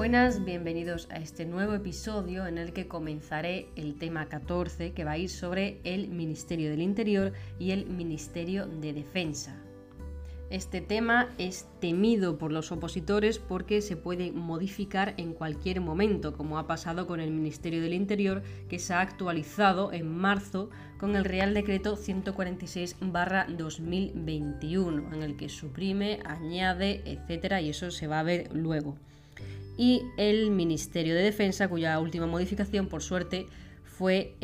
Buenas, bienvenidos a este nuevo episodio en el que comenzaré el tema 14 que va a ir sobre el Ministerio del Interior y el Ministerio de Defensa. Este tema es temido por los opositores porque se puede modificar en cualquier momento, como ha pasado con el Ministerio del Interior, que se ha actualizado en marzo con el Real Decreto 146-2021, en el que suprime, añade, etcétera, y eso se va a ver luego. Y el Ministerio de Defensa, cuya última modificación, por suerte, fue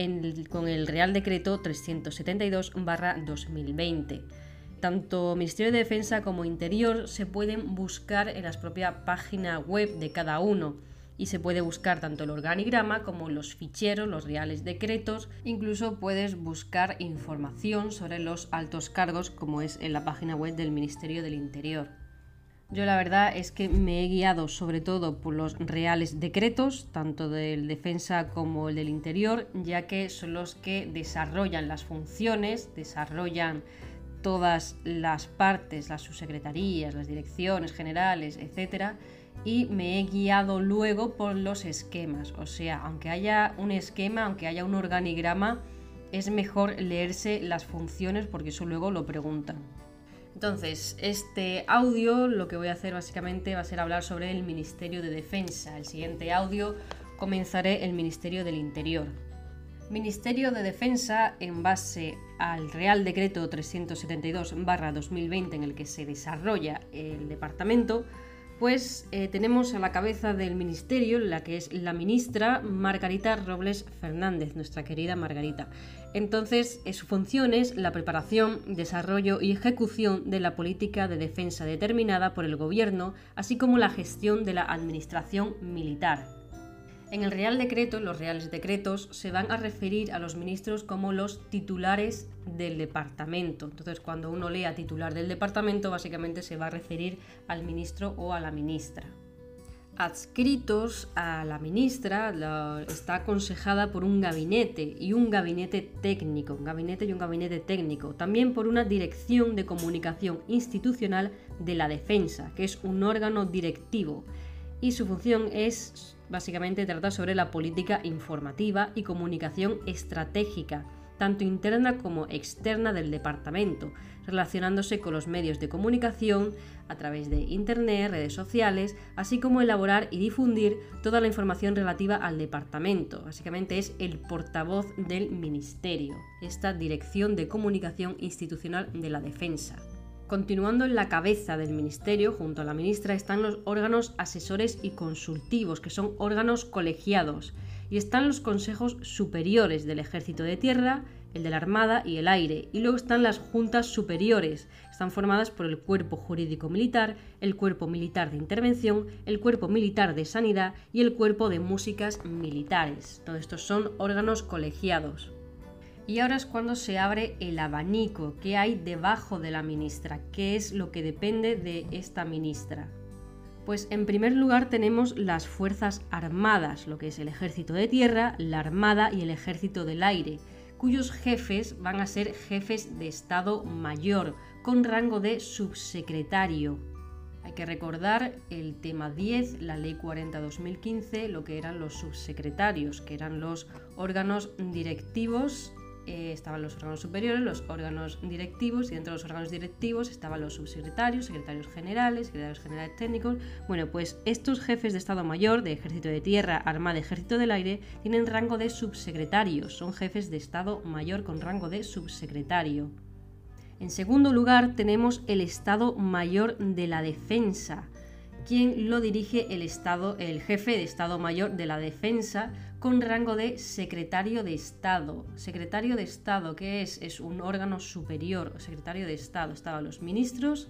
con el Real Decreto 372-2020 tanto Ministerio de Defensa como Interior se pueden buscar en la propia página web de cada uno y se puede buscar tanto el organigrama como los ficheros, los reales decretos, incluso puedes buscar información sobre los altos cargos como es en la página web del Ministerio del Interior. Yo la verdad es que me he guiado sobre todo por los reales decretos, tanto del defensa como el del interior, ya que son los que desarrollan las funciones, desarrollan todas las partes, las subsecretarías, las direcciones generales, etcétera, y me he guiado luego por los esquemas. O sea, aunque haya un esquema, aunque haya un organigrama, es mejor leerse las funciones porque eso luego lo preguntan. Entonces, este audio lo que voy a hacer básicamente va a ser hablar sobre el Ministerio de Defensa. El siguiente audio comenzaré el Ministerio del Interior. Ministerio de Defensa, en base al Real Decreto 372-2020 en el que se desarrolla el departamento, pues eh, tenemos a la cabeza del ministerio la que es la ministra Margarita Robles Fernández, nuestra querida Margarita. Entonces, eh, su función es la preparación, desarrollo y ejecución de la política de defensa determinada por el gobierno, así como la gestión de la administración militar. En el Real Decreto, los Reales Decretos, se van a referir a los ministros como los titulares del departamento. Entonces, cuando uno lea titular del departamento, básicamente se va a referir al ministro o a la ministra. Adscritos a la ministra está aconsejada por un gabinete y un gabinete técnico, un gabinete y un gabinete técnico, también por una dirección de comunicación institucional de la defensa, que es un órgano directivo y su función es Básicamente trata sobre la política informativa y comunicación estratégica, tanto interna como externa del departamento, relacionándose con los medios de comunicación a través de Internet, redes sociales, así como elaborar y difundir toda la información relativa al departamento. Básicamente es el portavoz del Ministerio, esta Dirección de Comunicación Institucional de la Defensa. Continuando en la cabeza del Ministerio, junto a la ministra, están los órganos asesores y consultivos, que son órganos colegiados, y están los consejos superiores del Ejército de Tierra, el de la Armada y el Aire, y luego están las juntas superiores, están formadas por el Cuerpo Jurídico Militar, el Cuerpo Militar de Intervención, el Cuerpo Militar de Sanidad y el Cuerpo de Músicas Militares. Todos estos son órganos colegiados. Y ahora es cuando se abre el abanico que hay debajo de la ministra, qué es lo que depende de esta ministra. Pues en primer lugar tenemos las Fuerzas Armadas, lo que es el Ejército de Tierra, la Armada y el Ejército del Aire, cuyos jefes van a ser jefes de Estado Mayor, con rango de subsecretario. Hay que recordar el tema 10, la Ley 40-2015, lo que eran los subsecretarios, que eran los órganos directivos eh, estaban los órganos superiores, los órganos directivos, y dentro de los órganos directivos estaban los subsecretarios, secretarios generales, secretarios generales técnicos. Bueno, pues estos jefes de Estado Mayor, de Ejército de Tierra, Armada, Ejército del Aire, tienen rango de subsecretarios, son jefes de Estado Mayor con rango de subsecretario. En segundo lugar, tenemos el Estado Mayor de la Defensa, quien lo dirige el Estado, el jefe de Estado Mayor de la Defensa, con rango de secretario de Estado. Secretario de Estado, ¿qué es? Es un órgano superior, secretario de Estado. Estaban los ministros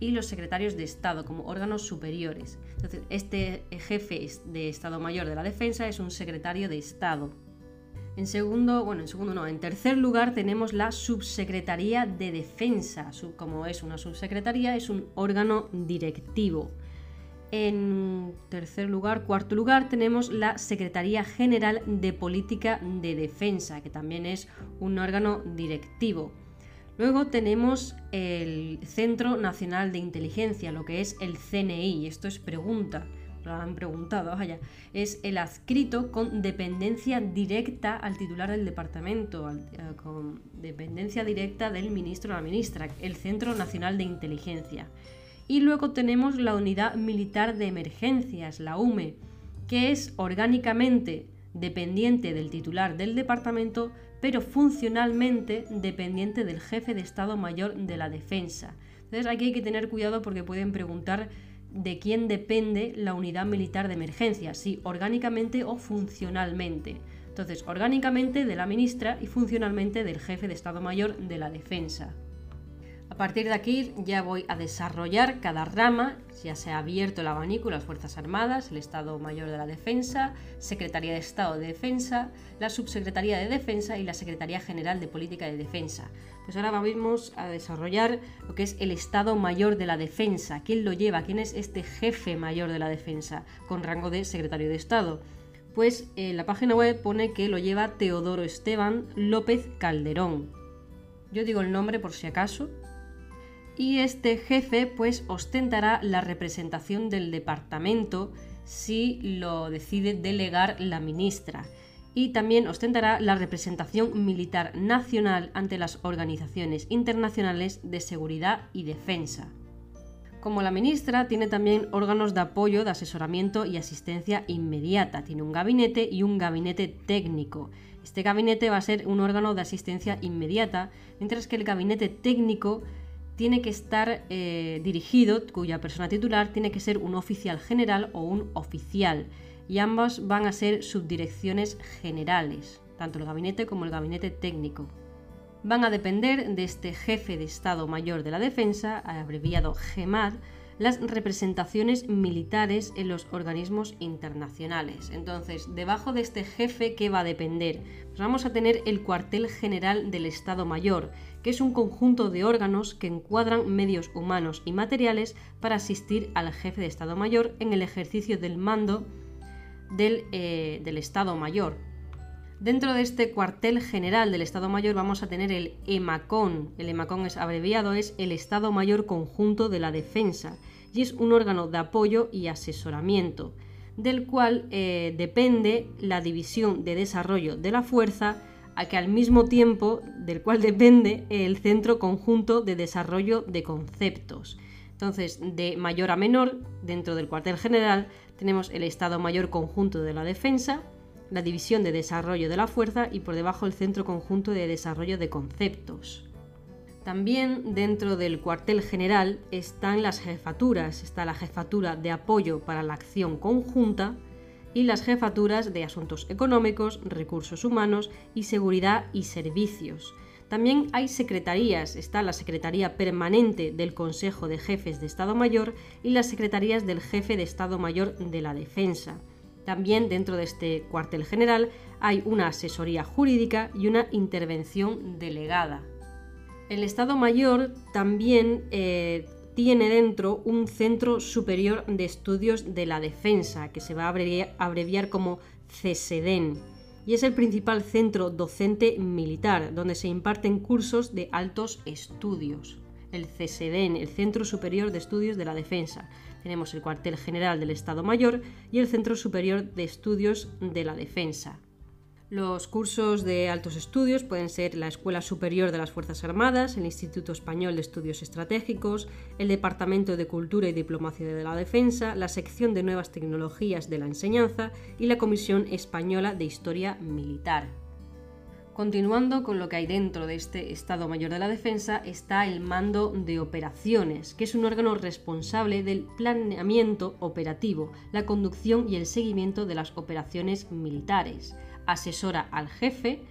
y los secretarios de Estado como órganos superiores. Entonces, este jefe de Estado Mayor de la Defensa es un secretario de Estado. En segundo, bueno, en segundo no, en tercer lugar tenemos la Subsecretaría de Defensa. Como es una subsecretaría, es un órgano directivo. En tercer lugar, cuarto lugar, tenemos la Secretaría General de Política de Defensa, que también es un órgano directivo. Luego tenemos el Centro Nacional de Inteligencia, lo que es el CNI. Esto es pregunta. lo han preguntado, vaya, es el adscrito con dependencia directa al titular del departamento, eh, con dependencia directa del ministro o la ministra, el Centro Nacional de Inteligencia. Y luego tenemos la Unidad Militar de Emergencias, la UME, que es orgánicamente dependiente del titular del departamento, pero funcionalmente dependiente del jefe de Estado Mayor de la Defensa. Entonces aquí hay que tener cuidado porque pueden preguntar de quién depende la unidad militar de emergencia, si orgánicamente o funcionalmente. Entonces, orgánicamente de la ministra y funcionalmente del jefe de Estado Mayor de la Defensa. Partir de aquí ya voy a desarrollar cada rama, ya se ha abierto el abanico, las Fuerzas Armadas, el Estado Mayor de la Defensa, Secretaría de Estado de Defensa, la Subsecretaría de Defensa y la Secretaría General de Política de Defensa. Pues ahora vamos a desarrollar lo que es el Estado Mayor de la Defensa. ¿Quién lo lleva? ¿Quién es este jefe mayor de la defensa con rango de secretario de Estado? Pues en la página web pone que lo lleva Teodoro Esteban López Calderón. Yo digo el nombre por si acaso, y este jefe pues ostentará la representación del departamento si lo decide delegar la ministra y también ostentará la representación militar nacional ante las organizaciones internacionales de seguridad y defensa. Como la ministra, tiene también órganos de apoyo, de asesoramiento y asistencia inmediata. Tiene un gabinete y un gabinete técnico. Este gabinete va a ser un órgano de asistencia inmediata, mientras que el gabinete técnico tiene que estar eh, dirigido, cuya persona titular tiene que ser un oficial general o un oficial, y ambos van a ser subdirecciones generales, tanto el gabinete como el gabinete técnico. Van a depender de este jefe de Estado Mayor de la Defensa, abreviado GEMAD, las representaciones militares en los organismos internacionales. Entonces, debajo de este jefe, ¿qué va a depender? Pues vamos a tener el cuartel general del Estado Mayor, que es un conjunto de órganos que encuadran medios humanos y materiales para asistir al jefe de Estado Mayor en el ejercicio del mando del, eh, Estado Mayor. Dentro de este cuartel general del Estado Mayor vamos a tener el EMACON. El EMACON es abreviado, es el Estado Mayor Conjunto de la Defensa y es un órgano de apoyo y asesoramiento, del cual eh, depende la división de desarrollo de la fuerza, a que al mismo tiempo del cual depende el Centro Conjunto de Desarrollo de Conceptos. Entonces, de mayor a menor, dentro del cuartel general, tenemos el Estado Mayor Conjunto de la Defensa, la División de Desarrollo de la Fuerza y por debajo el Centro Conjunto de Desarrollo de Conceptos. También dentro del cuartel general están las jefaturas. Está la jefatura de apoyo para la acción conjunta y las jefaturas de asuntos económicos, recursos humanos y seguridad y servicios. También hay secretarías, está la Secretaría Permanente del Consejo de Jefes de Estado Mayor y las Secretarías del Jefe de Estado Mayor de la Defensa. También dentro de este cuartel general hay una asesoría jurídica y una intervención delegada. El Estado Mayor también eh, tiene dentro un Centro Superior de Estudios de la Defensa, que se va a abreviar, como CSEDEN, y es el principal centro docente militar, donde se imparten cursos de altos estudios. El CSEDEN, el Centro Superior de Estudios de la Defensa. Tenemos el cuartel general del Estado Mayor y el Centro Superior de Estudios de la Defensa. Los cursos de altos estudios pueden ser la Escuela Superior de las Fuerzas Armadas, el Instituto Español de Estudios Estratégicos, el Departamento de Cultura y Diplomacia de la Defensa, la Sección de Nuevas Tecnologías de la Enseñanza y la Comisión Española de Historia Militar. Continuando con lo que hay dentro de este Estado Mayor de la Defensa está el Mando de Operaciones, que es un órgano responsable del planeamiento operativo, la conducción y el seguimiento de las operaciones militares asesora al jefe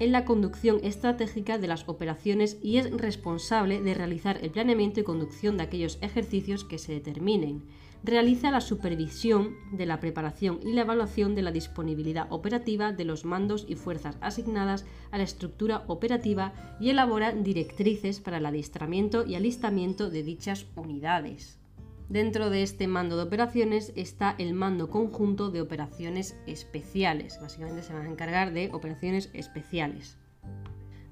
en la conducción estratégica de las operaciones y es responsable de realizar el planeamiento y conducción de aquellos ejercicios que se determinen. Realiza la supervisión de la preparación y la evaluación de la disponibilidad operativa de los mandos y fuerzas asignadas a la estructura operativa y elabora directrices para el adiestramiento y alistamiento de dichas unidades. Dentro de este mando de operaciones está el mando conjunto de operaciones especiales. Básicamente se van a encargar de operaciones especiales.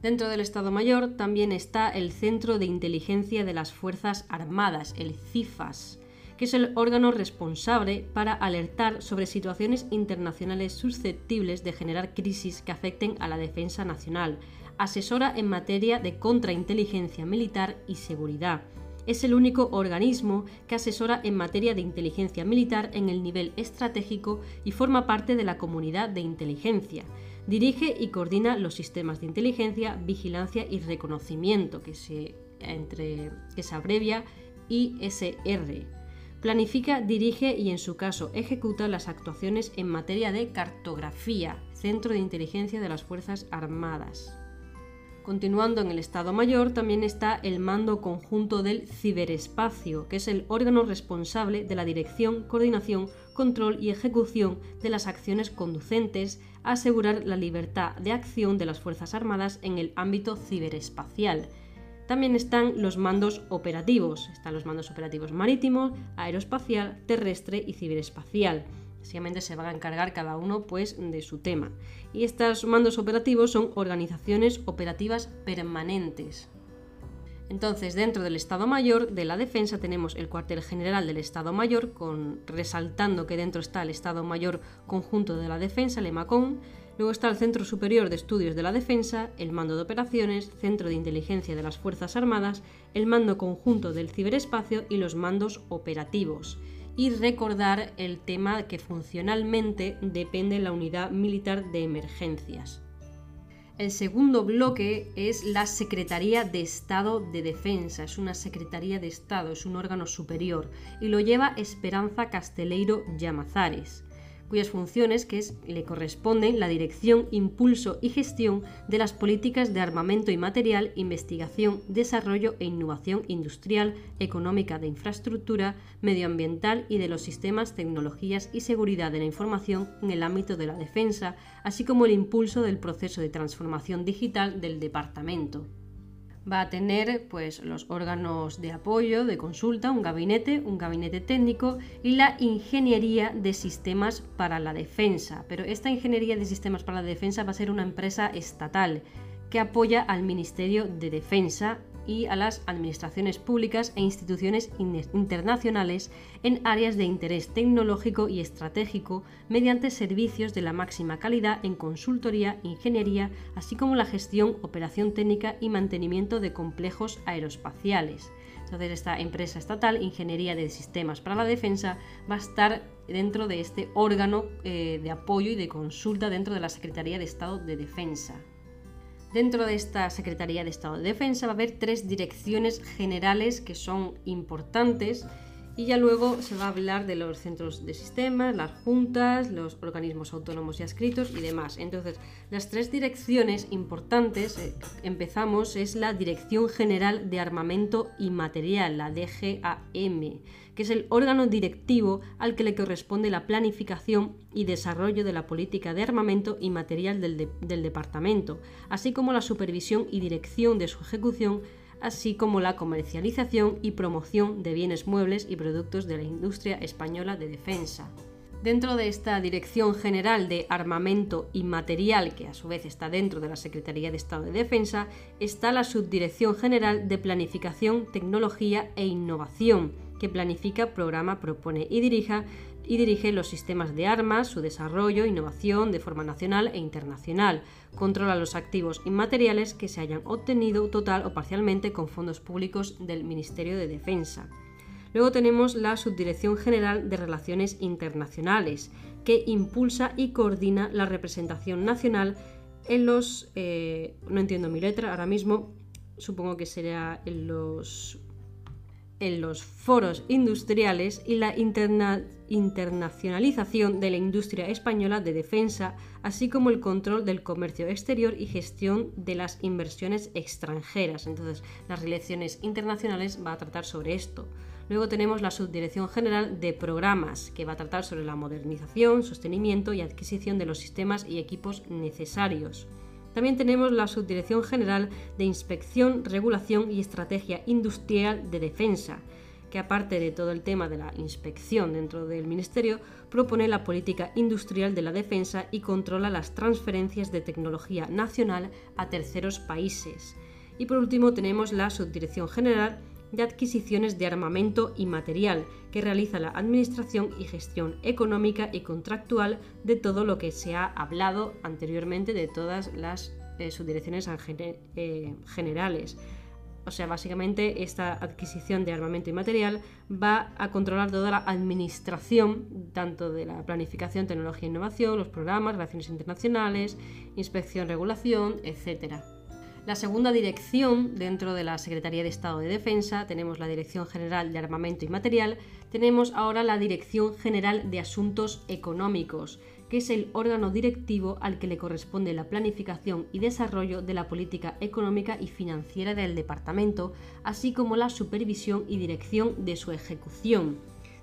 Dentro del Estado Mayor también está el Centro de Inteligencia de las Fuerzas Armadas, el CIFAS, que es el órgano responsable para alertar sobre situaciones internacionales susceptibles de generar crisis que afecten a la defensa nacional. Asesora en materia de contrainteligencia militar y seguridad. Es el único organismo que asesora en materia de inteligencia militar en el nivel estratégico y forma parte de la comunidad de inteligencia. Dirige y coordina los sistemas de inteligencia, vigilancia y reconocimiento, que se, entre, que se abrevia ISR planifica, dirige y en su caso ejecuta las actuaciones en materia de cartografía, Centro de Inteligencia de las Fuerzas Armadas. Continuando en el Estado Mayor también está el Mando Conjunto del Ciberespacio, que es el órgano responsable de la dirección, coordinación, control y ejecución de las acciones conducentes a asegurar la libertad de acción de las Fuerzas Armadas en el ámbito ciberespacial también están los mandos operativos. Están los mandos operativos marítimos, aeroespacial, terrestre y ciberespacial. Básicamente se van a encargar cada uno pues, de su tema. Y estos mandos operativos son organizaciones operativas permanentes. Entonces, dentro del Estado Mayor de la Defensa tenemos el cuartel general del Estado Mayor, con, resaltando que dentro está el Estado Mayor Conjunto de la Defensa, el EMACON, Luego está el Centro Superior de Estudios de la Defensa, el Mando de Operaciones, Centro de Inteligencia de las Fuerzas Armadas, el Mando Conjunto del Ciberespacio y los mandos operativos. Y recordar el tema que funcionalmente depende la Unidad Militar de Emergencias. El segundo bloque es la Secretaría de Estado de Defensa. Es una Secretaría de Estado, es un órgano superior y lo lleva Esperanza Casteleiro Llamazares cuyas funciones que le corresponden la dirección, impulso y gestión de las políticas de armamento y material, investigación, desarrollo e innovación industrial, económica de infraestructura, medioambiental y de los sistemas, tecnologías y seguridad de la información en el ámbito de la defensa, así como el impulso del proceso de transformación digital del departamento va a tener pues, los órganos de apoyo, de consulta, un gabinete, un gabinete técnico y la ingeniería de sistemas para la defensa. Pero esta ingeniería de sistemas para la defensa va a ser una empresa estatal que apoya al Ministerio de Defensa y a las administraciones públicas e instituciones internacionales en áreas de interés tecnológico y estratégico mediante servicios de la máxima calidad en consultoría, ingeniería, así como la gestión, operación técnica y mantenimiento de complejos aeroespaciales. Entonces esta empresa estatal, Ingeniería de Sistemas para la Defensa, va a estar dentro de este órgano eh, de apoyo y de consulta dentro de la Secretaría de Estado de Defensa. Dentro de esta Secretaría de Estado de Defensa va a haber tres direcciones generales que son importantes y ya luego se va a hablar de los centros de sistemas, las juntas, los organismos autónomos y adscritos y demás. Entonces, las tres direcciones importantes, eh, empezamos, es la Dirección General de Armamento y Material, la DGAM, que es el órgano directivo al que le corresponde la planificación y desarrollo de la política de armamento y material del, departamento, así como la supervisión y dirección de su ejecución así como la comercialización y promoción de bienes muebles y productos de la industria española de defensa. Dentro de esta Dirección General de Armamento y Material, que a su vez está dentro de la Secretaría de Estado de Defensa, está la Subdirección General de Planificación, Tecnología e Innovación, que planifica, programa, propone y dirija y dirige los sistemas de armas, su desarrollo, innovación de forma nacional e internacional. Controla los activos inmateriales que se hayan obtenido total o parcialmente con fondos públicos del Ministerio de Defensa. Luego tenemos la Subdirección General de Relaciones Internacionales, que impulsa y coordina la representación nacional en los... Eh, no entiendo mi letra ahora mismo, supongo que sería en los en los foros industriales y la internacionalización de la industria española de defensa, así como el control del comercio exterior y gestión de las inversiones extranjeras. Entonces, las relaciones internacionales va a tratar sobre esto. Luego tenemos la Subdirección General de Programas, que va a tratar sobre la modernización, sostenimiento y adquisición de los sistemas y equipos necesarios. También tenemos la Subdirección General de Inspección, Regulación y Estrategia Industrial de Defensa, que aparte de todo el tema de la inspección dentro del Ministerio, propone la política industrial de la defensa y controla las transferencias de tecnología nacional a terceros países. Y por último tenemos la Subdirección General de adquisiciones de armamento y material que realiza la administración y gestión económica y contractual de todo lo que se ha hablado anteriormente de todas las eh, subdirecciones eh, generales. O sea, básicamente esta adquisición de armamento y material va a controlar toda la administración, tanto de la planificación, tecnología e innovación, los programas, relaciones internacionales, inspección, regulación, etc. La segunda dirección dentro de la Secretaría de Estado de Defensa, tenemos la Dirección General de Armamento y Material, tenemos ahora la Dirección General de Asuntos Económicos, que es el órgano directivo al que le corresponde la planificación y desarrollo de la política económica y financiera del departamento, así como la supervisión y dirección de su ejecución.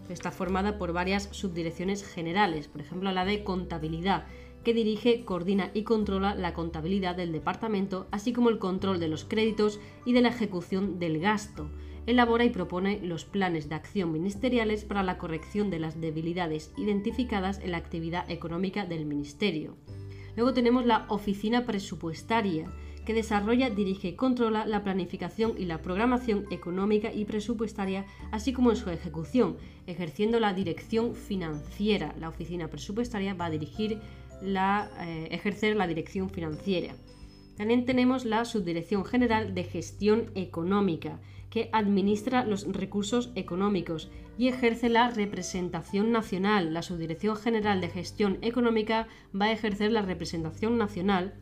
Está formada por varias subdirecciones generales, por ejemplo la de contabilidad, que dirige, coordina y controla la contabilidad del departamento, así como el control de los créditos y de la ejecución del gasto elabora y propone los planes de acción ministeriales para la corrección de las debilidades identificadas en la actividad económica del Ministerio. Luego tenemos la Oficina Presupuestaria, que desarrolla, dirige y controla la planificación y la programación económica y presupuestaria, así como en su ejecución, ejerciendo la dirección financiera. La oficina presupuestaria va a dirigir la, eh, ejercer la dirección financiera. También tenemos la Subdirección General de Gestión Económica, que administra los recursos económicos y ejerce la representación nacional. La Subdirección General de Gestión Económica va a ejercer la representación nacional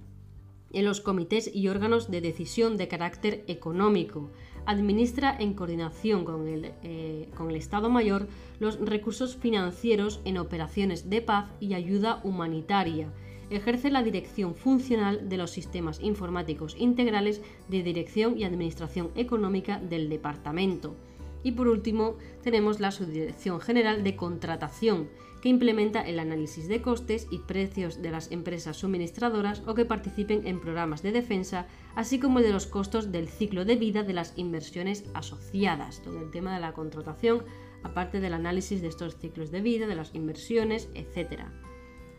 en los comités y órganos de decisión de carácter económico. Administra en coordinación con el, eh, con el, Estado Mayor los recursos financieros en operaciones de paz y ayuda humanitaria ejerce la dirección funcional de los sistemas informáticos integrales de dirección y administración económica del departamento. Y por último, tenemos la Subdirección General de Contratación, que implementa el análisis de costes y precios de las empresas suministradoras o que participen en programas de defensa, así como el de los costos del ciclo de vida de las inversiones asociadas. Todo el tema de la contratación, aparte del análisis de estos ciclos de vida, de las inversiones, etc.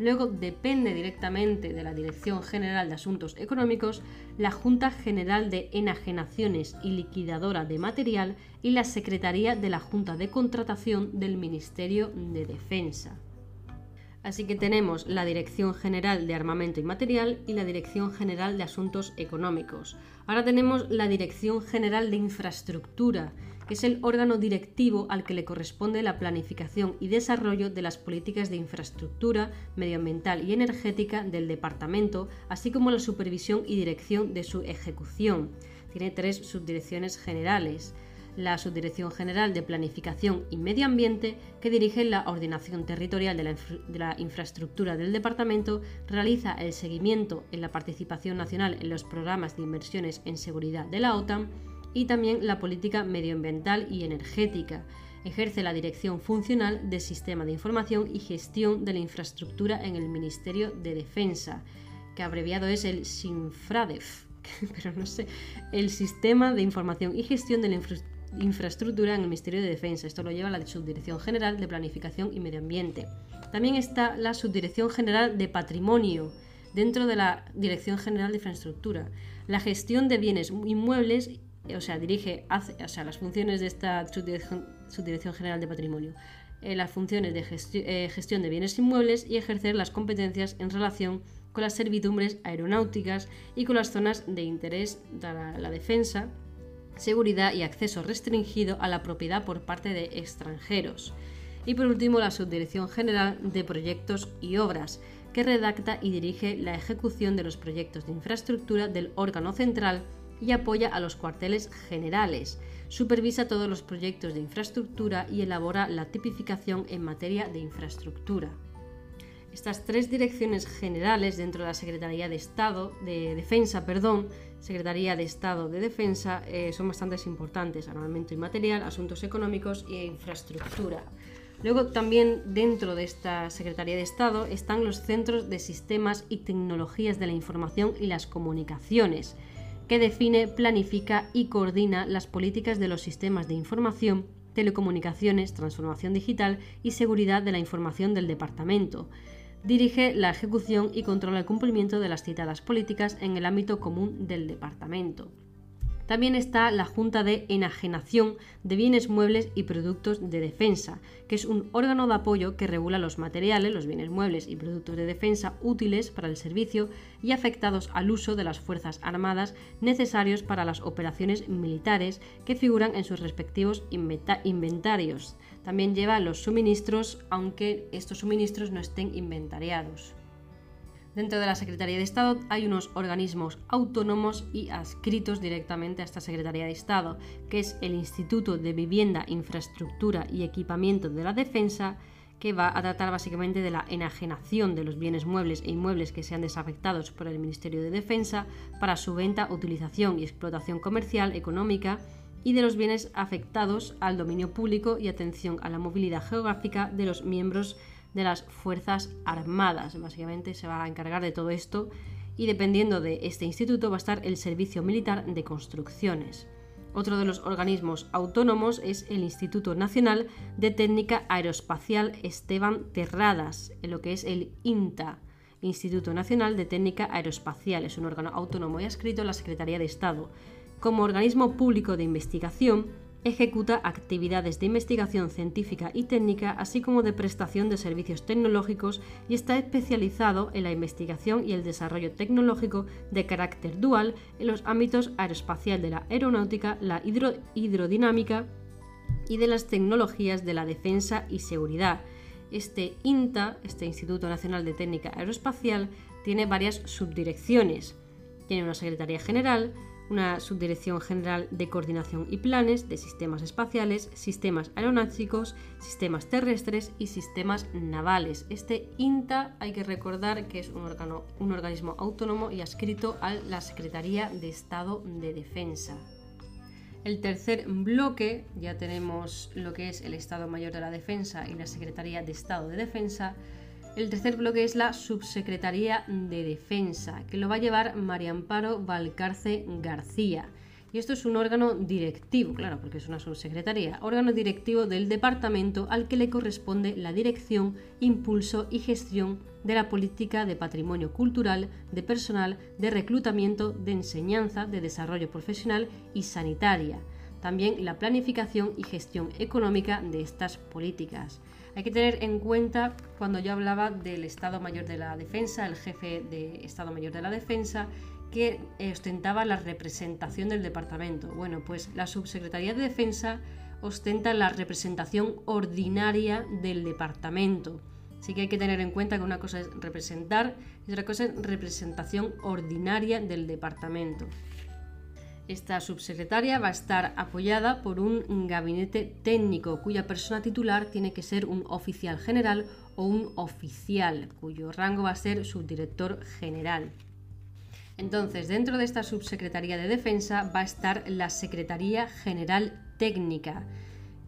Luego depende directamente de la Dirección General de Asuntos Económicos, la Junta General de Enajenaciones y Liquidadora de Material y la Secretaría de la Junta de Contratación del Ministerio de Defensa. Así que tenemos la Dirección General de Armamento y Material y la Dirección General de Asuntos Económicos. Ahora tenemos la Dirección General de Infraestructura, que es el órgano directivo al que le corresponde la planificación y desarrollo de las políticas de infraestructura medioambiental y energética del departamento, así como la supervisión y dirección de su ejecución. Tiene tres subdirecciones generales la Subdirección General de Planificación y Medio Ambiente, que dirige la ordenación territorial de la, infraestructura del departamento, realiza el seguimiento en la participación nacional en los programas de inversiones en seguridad de la OTAN, y también la política medioambiental y energética. Ejerce la dirección funcional del Sistema de Información y Gestión de la Infraestructura en el Ministerio de Defensa, que abreviado es el SINFRADEF, pero no sé, el Sistema de Información y Gestión de la Infraestructura en el Ministerio de Defensa. Esto lo lleva la Subdirección General de Planificación y Medio Ambiente. También está la Subdirección General de Patrimonio, dentro de la Dirección General de Infraestructura. La gestión de bienes inmuebles o sea, dirige hace, las funciones de esta subdirección, general de patrimonio, eh, las funciones de eh, gestión de bienes inmuebles y ejercer las competencias en relación con las servidumbres aeronáuticas y con las zonas de interés de la, defensa, seguridad y acceso restringido a la propiedad por parte de extranjeros. Y por último, la Subdirección General de Proyectos y Obras, que redacta y dirige la ejecución de los proyectos de infraestructura del órgano central y apoya a los cuarteles generales. Supervisa todos los proyectos de infraestructura y elabora la tipificación en materia de infraestructura. Estas tres direcciones generales dentro de la Secretaría de Estado de Defensa, perdón, Secretaría de Estado de Defensa, eh, son bastante importantes: armamento y material, asuntos económicos e infraestructura. Luego también dentro de esta Secretaría de Estado están los centros de sistemas y tecnologías de la información y las comunicaciones, que define, planifica y coordina las políticas de los sistemas de información, telecomunicaciones, transformación digital y seguridad de la información del departamento. Dirige la ejecución y controla el cumplimiento de las citadas políticas en el ámbito común del departamento. También está la Junta de Enajenación de Bienes Muebles y Productos de Defensa, que es un órgano de apoyo que regula los materiales, los bienes muebles y productos de defensa útiles para el servicio y afectados al uso de las Fuerzas Armadas necesarios para las operaciones militares que figuran en sus respectivos inventarios. También lleva los suministros, aunque estos suministros no estén inventariados. Dentro de la Secretaría de Estado hay unos organismos autónomos y adscritos directamente a esta Secretaría de Estado, que es el Instituto de Vivienda, Infraestructura y Equipamiento de la Defensa, que va a tratar básicamente de la enajenación de los bienes muebles e inmuebles que sean desafectados por el Ministerio de Defensa para su venta, utilización y explotación comercial, económica y de los bienes afectados al dominio público y atención a la movilidad geográfica de los miembros de las Fuerzas Armadas. Básicamente se va a encargar de todo esto y dependiendo de este instituto va a estar el Servicio Militar de Construcciones. Otro de los organismos autónomos es el Instituto Nacional de Técnica Aeroespacial Esteban Terradas, en lo que es el INTA, Instituto Nacional de Técnica Aeroespacial. Es un órgano autónomo y adscrito a la Secretaría de Estado. Como organismo público de investigación, ejecuta actividades de investigación científica y técnica, así como de prestación de servicios tecnológicos y está especializado en la investigación y el desarrollo tecnológico de carácter dual en los ámbitos aeroespacial de la aeronáutica, la hidrodinámica y de las tecnologías de la defensa y seguridad. Este INTA, este Instituto Nacional de Técnica Aeroespacial, tiene varias subdirecciones. Tiene una Secretaría General, una Subdirección General de Coordinación y Planes de Sistemas Espaciales, Sistemas Aeronáuticos, Sistemas Terrestres y Sistemas Navales. Este INTA hay que recordar que es un, órgano, un organismo autónomo y adscrito a la Secretaría de Estado de Defensa. El tercer bloque, ya tenemos lo que es el Estado Mayor de la Defensa y la Secretaría de Estado de Defensa, el tercer bloque es la Subsecretaría de Defensa, que lo va a llevar María Amparo Valcarce García. Y esto es un órgano directivo, claro, porque es una subsecretaría, órgano directivo del departamento al que le corresponde la dirección, impulso y gestión de la política de patrimonio cultural, de personal, de reclutamiento, de enseñanza, de desarrollo profesional y sanitaria. También la planificación y gestión económica de estas políticas. Hay que tener en cuenta, cuando yo hablaba del Estado Mayor de la Defensa, el jefe de Estado Mayor de la Defensa, que ostentaba la representación del departamento. Bueno, pues la Subsecretaría de Defensa ostenta la representación ordinaria del departamento. Así que hay que tener en cuenta que una cosa es representar y otra cosa es representación ordinaria del departamento. Esta subsecretaria va a estar apoyada por un gabinete técnico cuya persona titular tiene que ser un oficial general o un oficial, cuyo rango va a ser subdirector general. Entonces, dentro de esta subsecretaría de defensa va a estar la Secretaría General Técnica,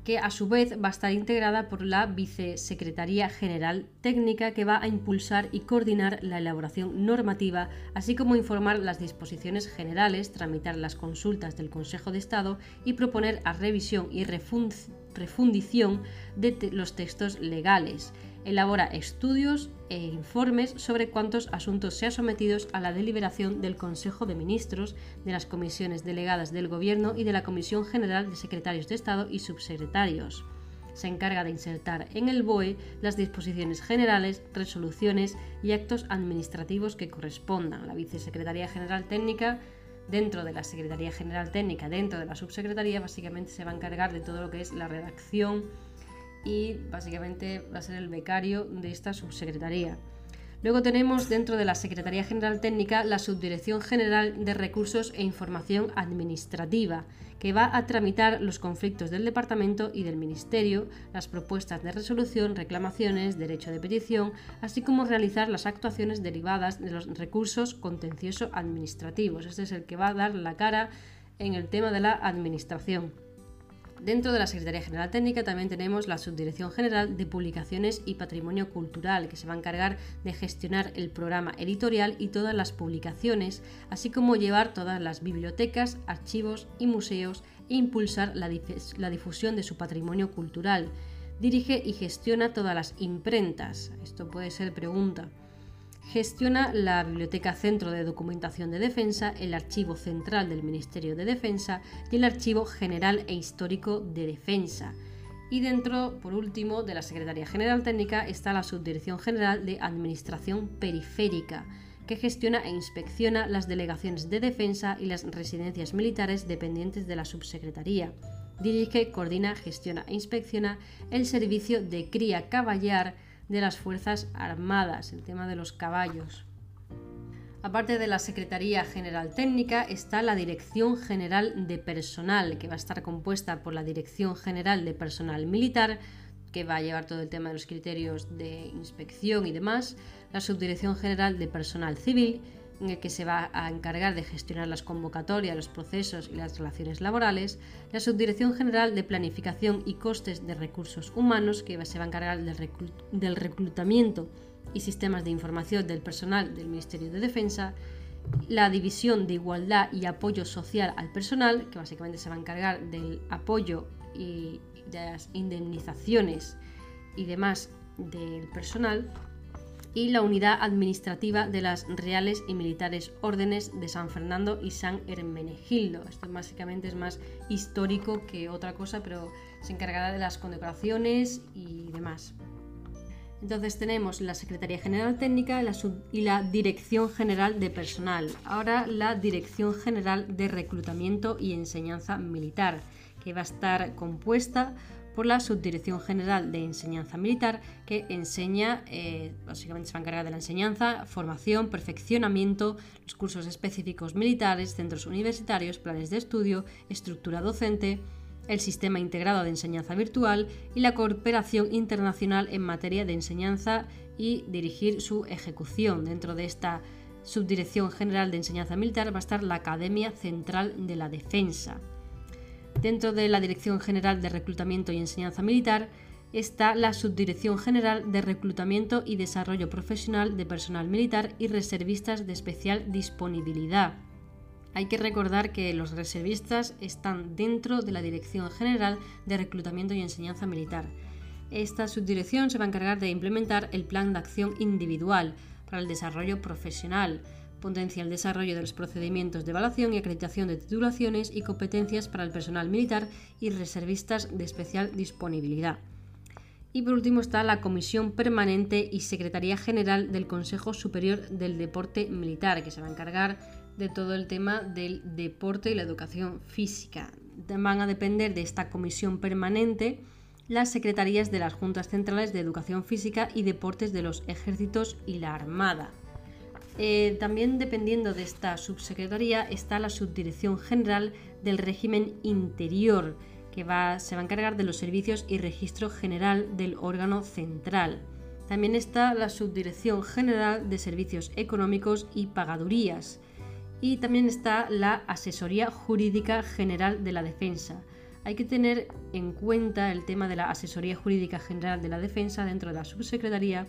que a su vez va a estar integrada por la Vicesecretaría General Técnica que va a impulsar y coordinar la elaboración normativa, así como informar las disposiciones generales, tramitar las consultas del Consejo de Estado y proponer a revisión y refundición de los textos legales elabora estudios e informes sobre cuántos asuntos sean sometidos a la deliberación del Consejo de Ministros, de las comisiones delegadas del Gobierno y de la Comisión General de Secretarios de Estado y Subsecretarios. Se encarga de insertar en el BOE las disposiciones generales, resoluciones y actos administrativos que correspondan. La Vicesecretaría General Técnica dentro de la Secretaría General Técnica, dentro de la Subsecretaría, básicamente se va a encargar de todo lo que es la redacción, y básicamente va a ser el becario de esta subsecretaría. Luego tenemos dentro de la Secretaría General Técnica la Subdirección General de Recursos e Información Administrativa, que va a tramitar los conflictos del Departamento y del Ministerio, las propuestas de resolución, reclamaciones, derecho de petición, así como realizar las actuaciones derivadas de los recursos contencioso administrativos. Este es el que va a dar la cara en el tema de la administración. Dentro de la Secretaría General Técnica también tenemos la Subdirección General de Publicaciones y Patrimonio Cultural, que se va a encargar de gestionar el programa editorial y todas las publicaciones, así como llevar todas las bibliotecas, archivos y museos e impulsar la, difusión de su patrimonio cultural. Dirige y gestiona todas las imprentas. Esto puede ser pregunta. Gestiona la Biblioteca Centro de Documentación de Defensa, el Archivo Central del Ministerio de Defensa y el Archivo General e Histórico de Defensa. Y dentro, por último, de la Secretaría General Técnica está la Subdirección General de Administración Periférica, que gestiona e inspecciona las delegaciones de defensa y las residencias militares dependientes de la Subsecretaría. Dirige, coordina, gestiona e inspecciona el servicio de cría caballar de las Fuerzas Armadas, el tema de los caballos. Aparte de la Secretaría General Técnica está la Dirección General de Personal, que va a estar compuesta por la Dirección General de Personal Militar, que va a llevar todo el tema de los criterios de inspección y demás, la Subdirección General de Personal Civil, que se va a encargar de gestionar las convocatorias, los procesos y las relaciones laborales, la Subdirección General de Planificación y Costes de Recursos Humanos, que se va a encargar del reclutamiento y sistemas de información del personal del Ministerio de Defensa, la División de Igualdad y Apoyo Social al Personal, que básicamente se va a encargar del apoyo y de las indemnizaciones y demás del personal, y la unidad administrativa de las Reales y Militares Órdenes de San Fernando y San Hermenegildo. Esto básicamente es más histórico que otra cosa, pero se encargará de las condecoraciones y demás. Entonces tenemos la Secretaría General Técnica y la Dirección General de Personal. Ahora la Dirección General de Reclutamiento y Enseñanza Militar, que va a estar compuesta por la Subdirección General de Enseñanza Militar, que enseña, eh, básicamente se va a encargar de la enseñanza, formación, perfeccionamiento, los cursos específicos militares, centros universitarios, planes de estudio, estructura docente, el sistema integrado de enseñanza virtual y la cooperación internacional en materia de enseñanza y dirigir su ejecución. Dentro de esta Subdirección General de Enseñanza Militar va a estar la Academia Central de la Defensa. Dentro de la Dirección General de Reclutamiento y Enseñanza Militar está la Subdirección General de Reclutamiento y Desarrollo Profesional de Personal Militar y Reservistas de Especial Disponibilidad. Hay que recordar que los reservistas están dentro de la Dirección General de Reclutamiento y Enseñanza Militar. Esta subdirección se va a encargar de implementar el Plan de Acción Individual para el Desarrollo Profesional, potencia el desarrollo de los procedimientos de evaluación y acreditación de titulaciones y competencias para el personal militar y reservistas de especial disponibilidad. Y por último está la Comisión Permanente y Secretaría General del Consejo Superior del Deporte Militar, que se va a encargar de todo el tema del deporte y la educación física. Van a depender de esta comisión permanente las secretarías de las Juntas Centrales de Educación Física y Deportes de los Ejércitos y la Armada. Eh, también dependiendo de esta subsecretaría está la Subdirección General del Régimen Interior, que se va a encargar de los servicios y registro general del órgano central. También está la Subdirección General de Servicios Económicos y Pagadurías. Y también está la Asesoría Jurídica General de la Defensa. Hay que tener en cuenta el tema de la Asesoría Jurídica General de la Defensa dentro de la subsecretaría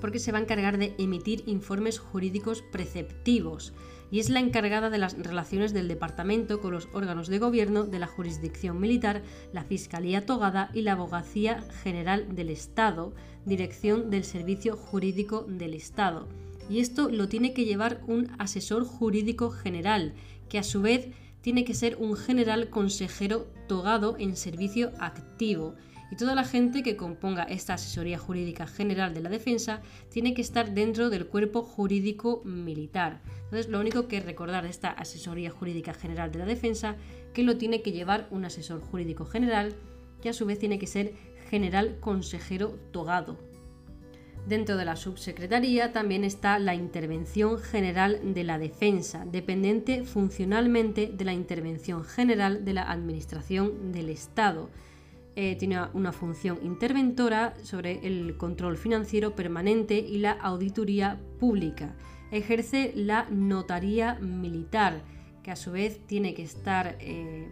porque se va a encargar de emitir informes jurídicos preceptivos y es la encargada de las relaciones del departamento con los órganos de gobierno de la jurisdicción militar, la Fiscalía Togada y la Abogacía General del Estado, dirección del Servicio Jurídico del Estado. Y esto lo tiene que llevar un asesor jurídico general, que a su vez tiene que ser un general consejero togado en servicio activo y toda la gente que componga esta asesoría jurídica general de la defensa tiene que estar dentro del cuerpo jurídico militar. Entonces, lo único que recordar de esta asesoría jurídica general de la defensa, que lo tiene que llevar un asesor jurídico general, que a su vez tiene que ser general consejero togado. Dentro de la subsecretaría también está la Intervención General de la Defensa, dependiente funcionalmente de la Intervención General de la Administración del Estado eh, tiene una función interventora sobre el control financiero permanente y la auditoría pública. Ejerce la notaría militar, que a su vez tiene que estar eh,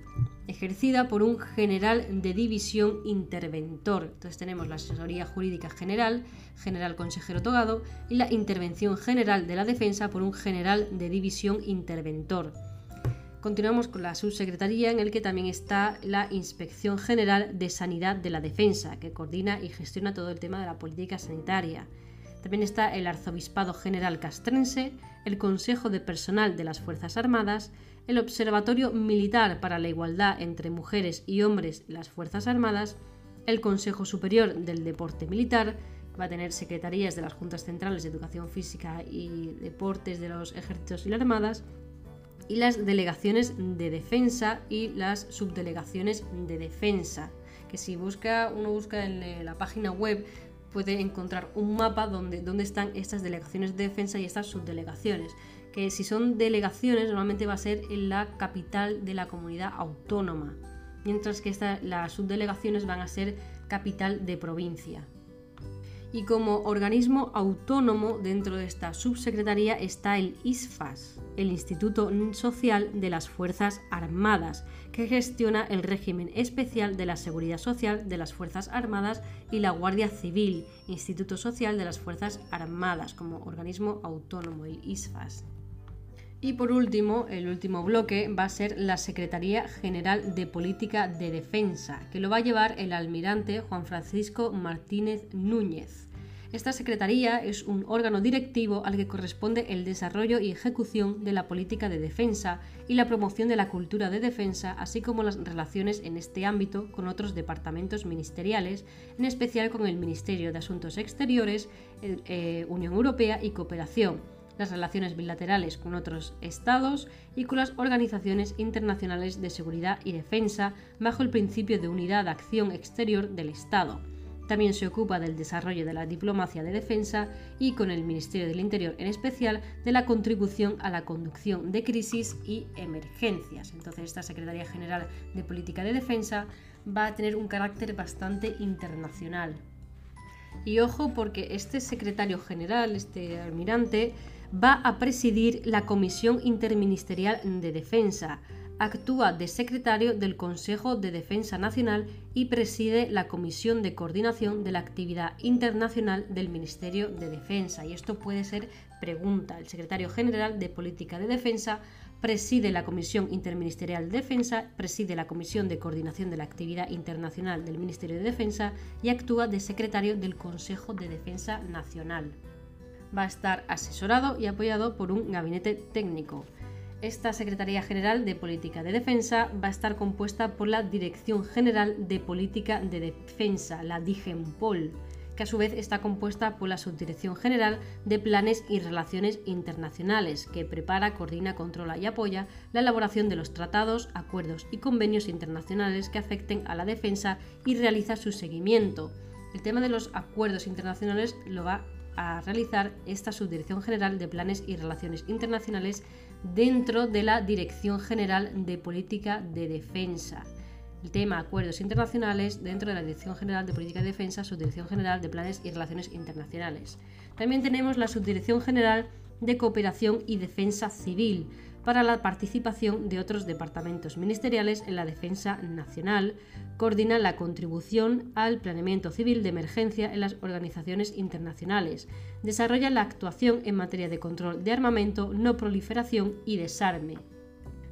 ejercida por un general de división interventor. Entonces tenemos la asesoría jurídica general, general consejero togado, y la intervención general de la defensa por un general de división interventor. Continuamos con la subsecretaría en el que también está la Inspección General de Sanidad de la Defensa, que coordina y gestiona todo el tema de la política sanitaria. También está el Arzobispado General Castrense, el Consejo de Personal de las Fuerzas Armadas, el Observatorio Militar para la Igualdad entre Mujeres y Hombres en las Fuerzas Armadas, el Consejo Superior del Deporte Militar, va a tener secretarías de las Juntas Centrales de Educación Física y Deportes de los Ejércitos y las Armadas, y las delegaciones de defensa y las subdelegaciones de defensa. Que si busca, uno busca en la página web puede encontrar un mapa donde, están estas delegaciones de defensa y estas subdelegaciones. Que si son delegaciones, normalmente va a ser en la capital de la comunidad autónoma, mientras que las subdelegaciones van a ser capital de provincia y como organismo autónomo dentro de esta subsecretaría está el ISFAS, el Instituto Social de las Fuerzas Armadas, que gestiona el régimen especial de la Seguridad Social de las Fuerzas Armadas y la Guardia Civil, Instituto Social de las Fuerzas Armadas, como organismo autónomo, el ISFAS. Y por último, el último bloque va a ser la Secretaría General de Política de Defensa, que lo va a llevar el almirante Juan Francisco Martínez Núñez. Esta Secretaría es un órgano directivo al que corresponde el desarrollo y ejecución de la política de defensa y la promoción de la cultura de defensa, así como las relaciones en este ámbito con otros departamentos ministeriales, en especial con el Ministerio de Asuntos Exteriores, eh, Unión Europea y Cooperación las relaciones bilaterales con otros estados y con las organizaciones internacionales de seguridad y defensa bajo el principio de unidad de acción exterior del Estado. También se ocupa del desarrollo de la diplomacia de defensa y con el Ministerio del Interior en especial de la contribución a la conducción de crisis y emergencias. Entonces esta Secretaría General de Política de Defensa va a tener un carácter bastante internacional. Y ojo porque este secretario general, este almirante, va a presidir la Comisión Interministerial de Defensa, actúa de secretario del Consejo de Defensa Nacional y preside la Comisión de Coordinación de la Actividad Internacional del Ministerio de Defensa. Y esto puede ser pregunta. El secretario general de Política de Defensa preside la Comisión Interministerial de Defensa, preside la Comisión de Coordinación de la Actividad Internacional del Ministerio de Defensa y actúa de secretario del Consejo de Defensa Nacional va a estar asesorado y apoyado por un gabinete técnico. Esta Secretaría General de Política de Defensa va a estar compuesta por la Dirección General de Política de Defensa, la DIGEMPOL, que a su vez está compuesta por la Subdirección General de Planes y Relaciones Internacionales, que prepara, coordina, controla y apoya la elaboración de los tratados, acuerdos y convenios internacionales que afecten a la defensa y realiza su seguimiento. El tema de los acuerdos internacionales lo va realizar esta Subdirección General de Planes y Relaciones Internacionales dentro de la Dirección General de Política de Defensa. El tema acuerdos internacionales dentro de la Dirección General de Política de Defensa, Subdirección General de Planes y Relaciones Internacionales. También tenemos la Subdirección General de Cooperación y Defensa Civil, para la participación de otros departamentos ministeriales en la defensa nacional, coordina la contribución al planeamiento civil de emergencia en las organizaciones internacionales, desarrolla la actuación en materia de control de armamento, no proliferación y desarme.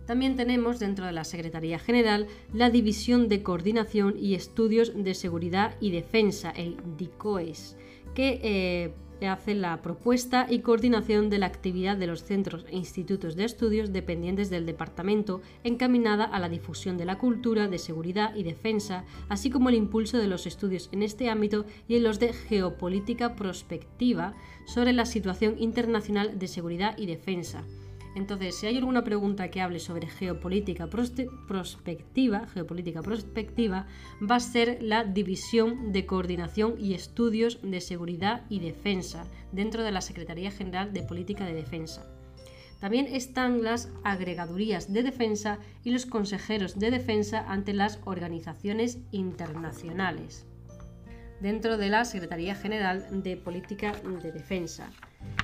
También tenemos dentro de la Secretaría General la División de Coordinación y Estudios de Seguridad y Defensa, el DICOES, que eh, hace la propuesta y coordinación de la actividad de los centros e institutos de estudios dependientes del departamento encaminada a la difusión de la cultura de seguridad y defensa, así como el impulso de los estudios en este ámbito y en los de geopolítica prospectiva sobre la situación internacional de seguridad y defensa entonces, si hay alguna pregunta que hable sobre geopolítica prospectiva, geopolítica prospectiva, va a ser la división de coordinación y estudios de seguridad y defensa dentro de la Secretaría General de Política de Defensa. También están las agregadurías de defensa y los consejeros de defensa ante las organizaciones internacionales dentro de la Secretaría General de Política de Defensa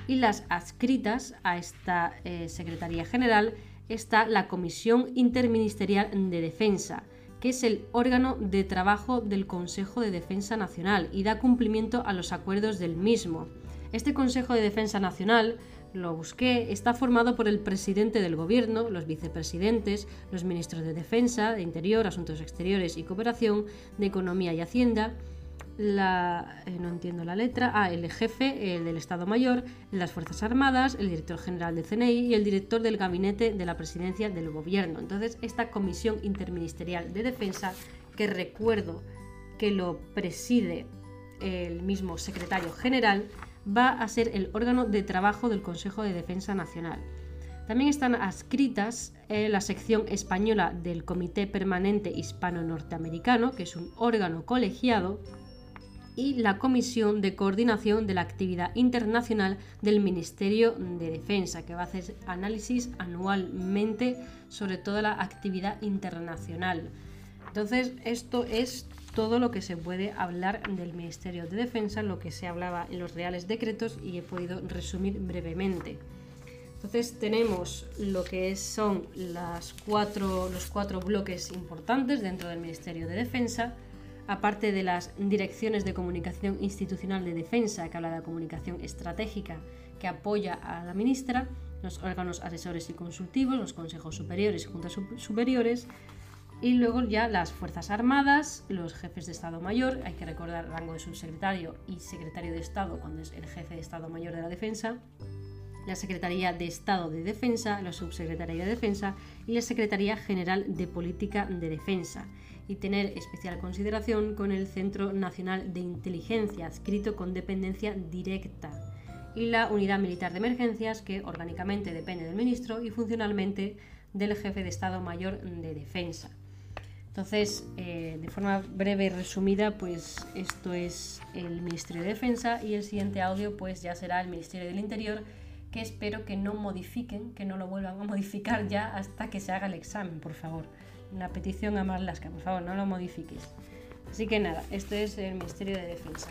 y las adscritas a esta eh, Secretaría General está la Comisión Interministerial de Defensa, que es el órgano de trabajo del Consejo de Defensa Nacional y da cumplimiento a los acuerdos del mismo. Este Consejo de Defensa Nacional, lo busqué, está formado por el presidente del Gobierno, los vicepresidentes, los ministros de Defensa, de Interior, Asuntos Exteriores y Cooperación, de Economía y Hacienda, la, eh, no entiendo la letra, ah, el jefe del Estado Mayor, las Fuerzas Armadas, el director general del CNI y el director del gabinete de la presidencia del gobierno. Entonces, esta comisión interministerial de defensa, que recuerdo que lo preside el mismo secretario general, va a ser el órgano de trabajo del Consejo de Defensa Nacional. También están adscritas en la sección española del Comité Permanente Hispano-Norteamericano, que es un órgano colegiado, y la Comisión de Coordinación de la Actividad Internacional del Ministerio de Defensa, que va a hacer análisis anualmente sobre toda la actividad internacional. Entonces, esto es todo lo que se puede hablar del Ministerio de Defensa, lo que se hablaba en los reales decretos y he podido resumir brevemente. Entonces tenemos lo que son las cuatro, los cuatro bloques importantes dentro del Ministerio de Defensa, aparte de las direcciones de comunicación institucional de defensa, que habla de la comunicación estratégica, que apoya a la ministra, los órganos asesores y consultivos, los consejos superiores y juntas superiores, y luego ya las Fuerzas Armadas, los jefes de Estado Mayor, hay que recordar rango de subsecretario y secretario de Estado cuando es el jefe de Estado Mayor de la Defensa, la Secretaría de Estado de Defensa, la Subsecretaría de Defensa y la Secretaría General de Política de Defensa, y tener especial consideración con el Centro Nacional de Inteligencia, adscrito con dependencia directa, y la Unidad Militar de Emergencias, que orgánicamente depende del ministro y funcionalmente del jefe de Estado Mayor de Defensa. Entonces, eh, de forma breve y resumida, pues esto es el Ministerio de Defensa y el siguiente audio pues ya será el Ministerio del Interior que espero que no modifiquen, que no lo vuelvan a modificar ya hasta que se haga el examen, por favor la petición a Marlaska, por favor, no lo modifiquéis. Así que nada, esto es el Ministerio de Defensa.